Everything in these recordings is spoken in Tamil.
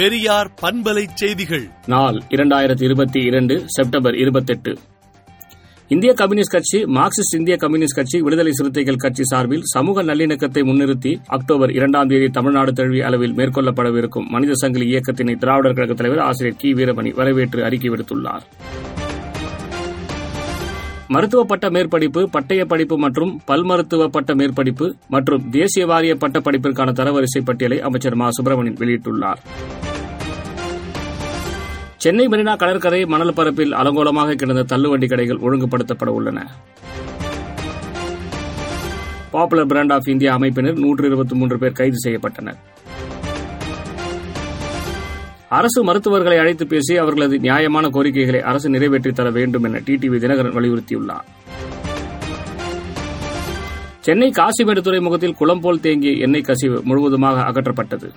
பெரியார் பண்பலை செய்திகள். நாள் இரண்டாயிரத்தி இருபத்தி இரண்டு செப்டம்பர் இருபத்தெட்டு. இந்திய கம்யூனிஸ்ட் கட்சி மார்க்சிஸ்ட் இந்திய கம்யூனிஸ்ட் கட்சி விடுதலை சிறுத்தைகள் கட்சி சார்பில் சமூக நல்லிணக்கத்தை முன்னிறுத்தி அக்டோபர் இரண்டாம் தேதி தமிழ்நாடு தழுவிய அளவில் மேற்கொள்ளப்படவிருக்கும் மனித சங்கிலி இயக்கத்தினை திராவிடர் கழக தலைவர் ஆசிரியர் கி. வீரமணி வரவேற்று அறிக்கை விடுத்துள்ளார். மருத்துவ பட்ட மேற்படிப்பு பட்டய படிப்பு மற்றும் பல் மருத்துவ பட்ட மேற்படிப்பு மற்றும் தேசிய வாரிய பட்ட படிப்பிற்கான தரவரிசை பட்டியலை அமைச்சர் மா. சுப்பிரமணியன் வெளியிட்டுள்ளார். சென்னை மெரினா கடற்கரை மணல் பரப்பில் அலங்கோலமாக கிடந்த தள்ளுவண்டி கடைகள் ஒழுங்குபடுத்தப்பட உள்ளன. பாப்புலர் பிராண்ட் ஆஃப் இந்தியா அமைப்பினர் நூற்று இருபத்தி மூன்று பேர் கைது செய்யப்பட்டனர். அரசு மருத்துவர்களை அழைத்து பேசி அவர்களது நியாயமான கோரிக்கைகளை அரசு நிறைவேற்றித் தர வேண்டும் என டிடிவி தினகரன் வலியுறுத்தியுள்ளார். சென்னை காசிமேடு துறைமுகத்தில் குளம் போல் தேங்கிய எண்ணெய் கசிவு முழுவதுமாக அகற்றப்பட்டது.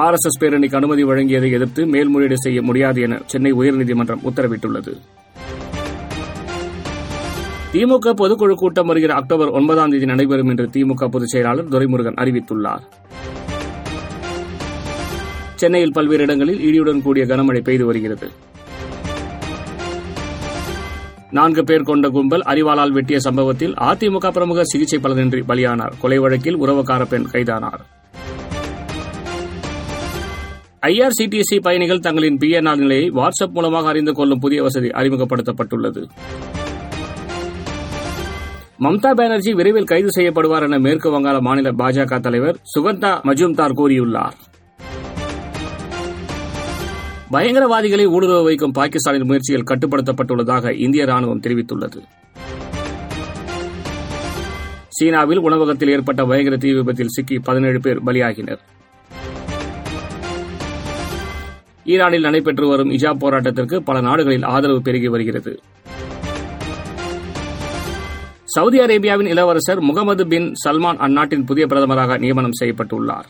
ஆர் எஸ் எஸ் பேரணிக்கு அனுமதி வழங்கியதை எதிர்த்து மேல்முறையீடு செய்ய முடியாது என சென்னை உயர்நீதிமன்றம் உத்தரவிட்டுள்ளது. திமுக பொதுக்குழு கூட்டம் வருகிற அக்டோபர் ஒன்பதாம் தேதி நடைபெறும் என்று திமுக பொதுச் செயலாளர் துரைமுருகன் அறிவித்துள்ளார். சென்னையில் பல்வேறு இடங்களில் இடியுடன் கூடிய கனமழை பெய்து வருகிறது. நான்கு பேர் கொண்ட கும்பல் அறிவாளால் வெட்டிய சம்பவத்தில் அதிமுக பிரமுகர் சிகிச்சை பலனின்றி பலியானார். கொலை வழக்கில் உறவுக்கார பெண் கைதானார். ஐஆர்சிடிசி பயணிகள் தங்களின் பிஎன்ஆர் நிலையை வாட்ஸ்அப் மூலமாக அறிந்து கொள்ளும் புதிய வசதி அறிமுகப்படுத்தப்பட்டுள்ளது. மம்தா பானர்ஜி விரைவில் கைது செய்யப்படுவார் என மேற்கு வங்காள மாநில பாஜக தலைவர் சுகந்தா மஜும்தார் கூறியுள்ளார். பயங்கரவாதிகளை ஊடுருவ வைக்கும் பாகிஸ்தானின் முயற்சிகள் கட்டுப்படுத்தப்பட்டுள்ளதாக இந்திய ராணுவம் தெரிவித்துள்ளது. சீனாவில் உணவகத்தில் ஏற்பட்ட பயங்கர தீ விபத்தில் சிக்கி பதினேழு பேர் பலியாகினர். ஈரானில் நடைபெற்று வரும் இஜாப் போராட்டத்திற்கு பல நாடுகளில் ஆதரவு பெருகி வருகிறது. சவுதி அரேபியாவின் இளவரசர் முகமது பின் சல்மான் அந்நாட்டின் புதிய பிரதமராக நியமனம் செய்யப்பட்டுள்ளார்.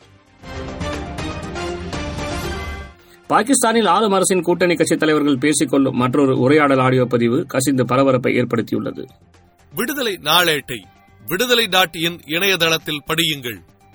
பாகிஸ்தானில் ஆளும் அரசின் கூட்டணி கட்சித் தலைவர்கள் பேசிக் கொள்ளும் மற்றொரு உரையாடல் ஆடியோ பதிவு கசிந்து பரபரப்பை ஏற்படுத்தியுள்ளது. விடுதலை நாளேட்டை விடுதலை டாட் இன் இணையதளத்தில் படியுங்கள்.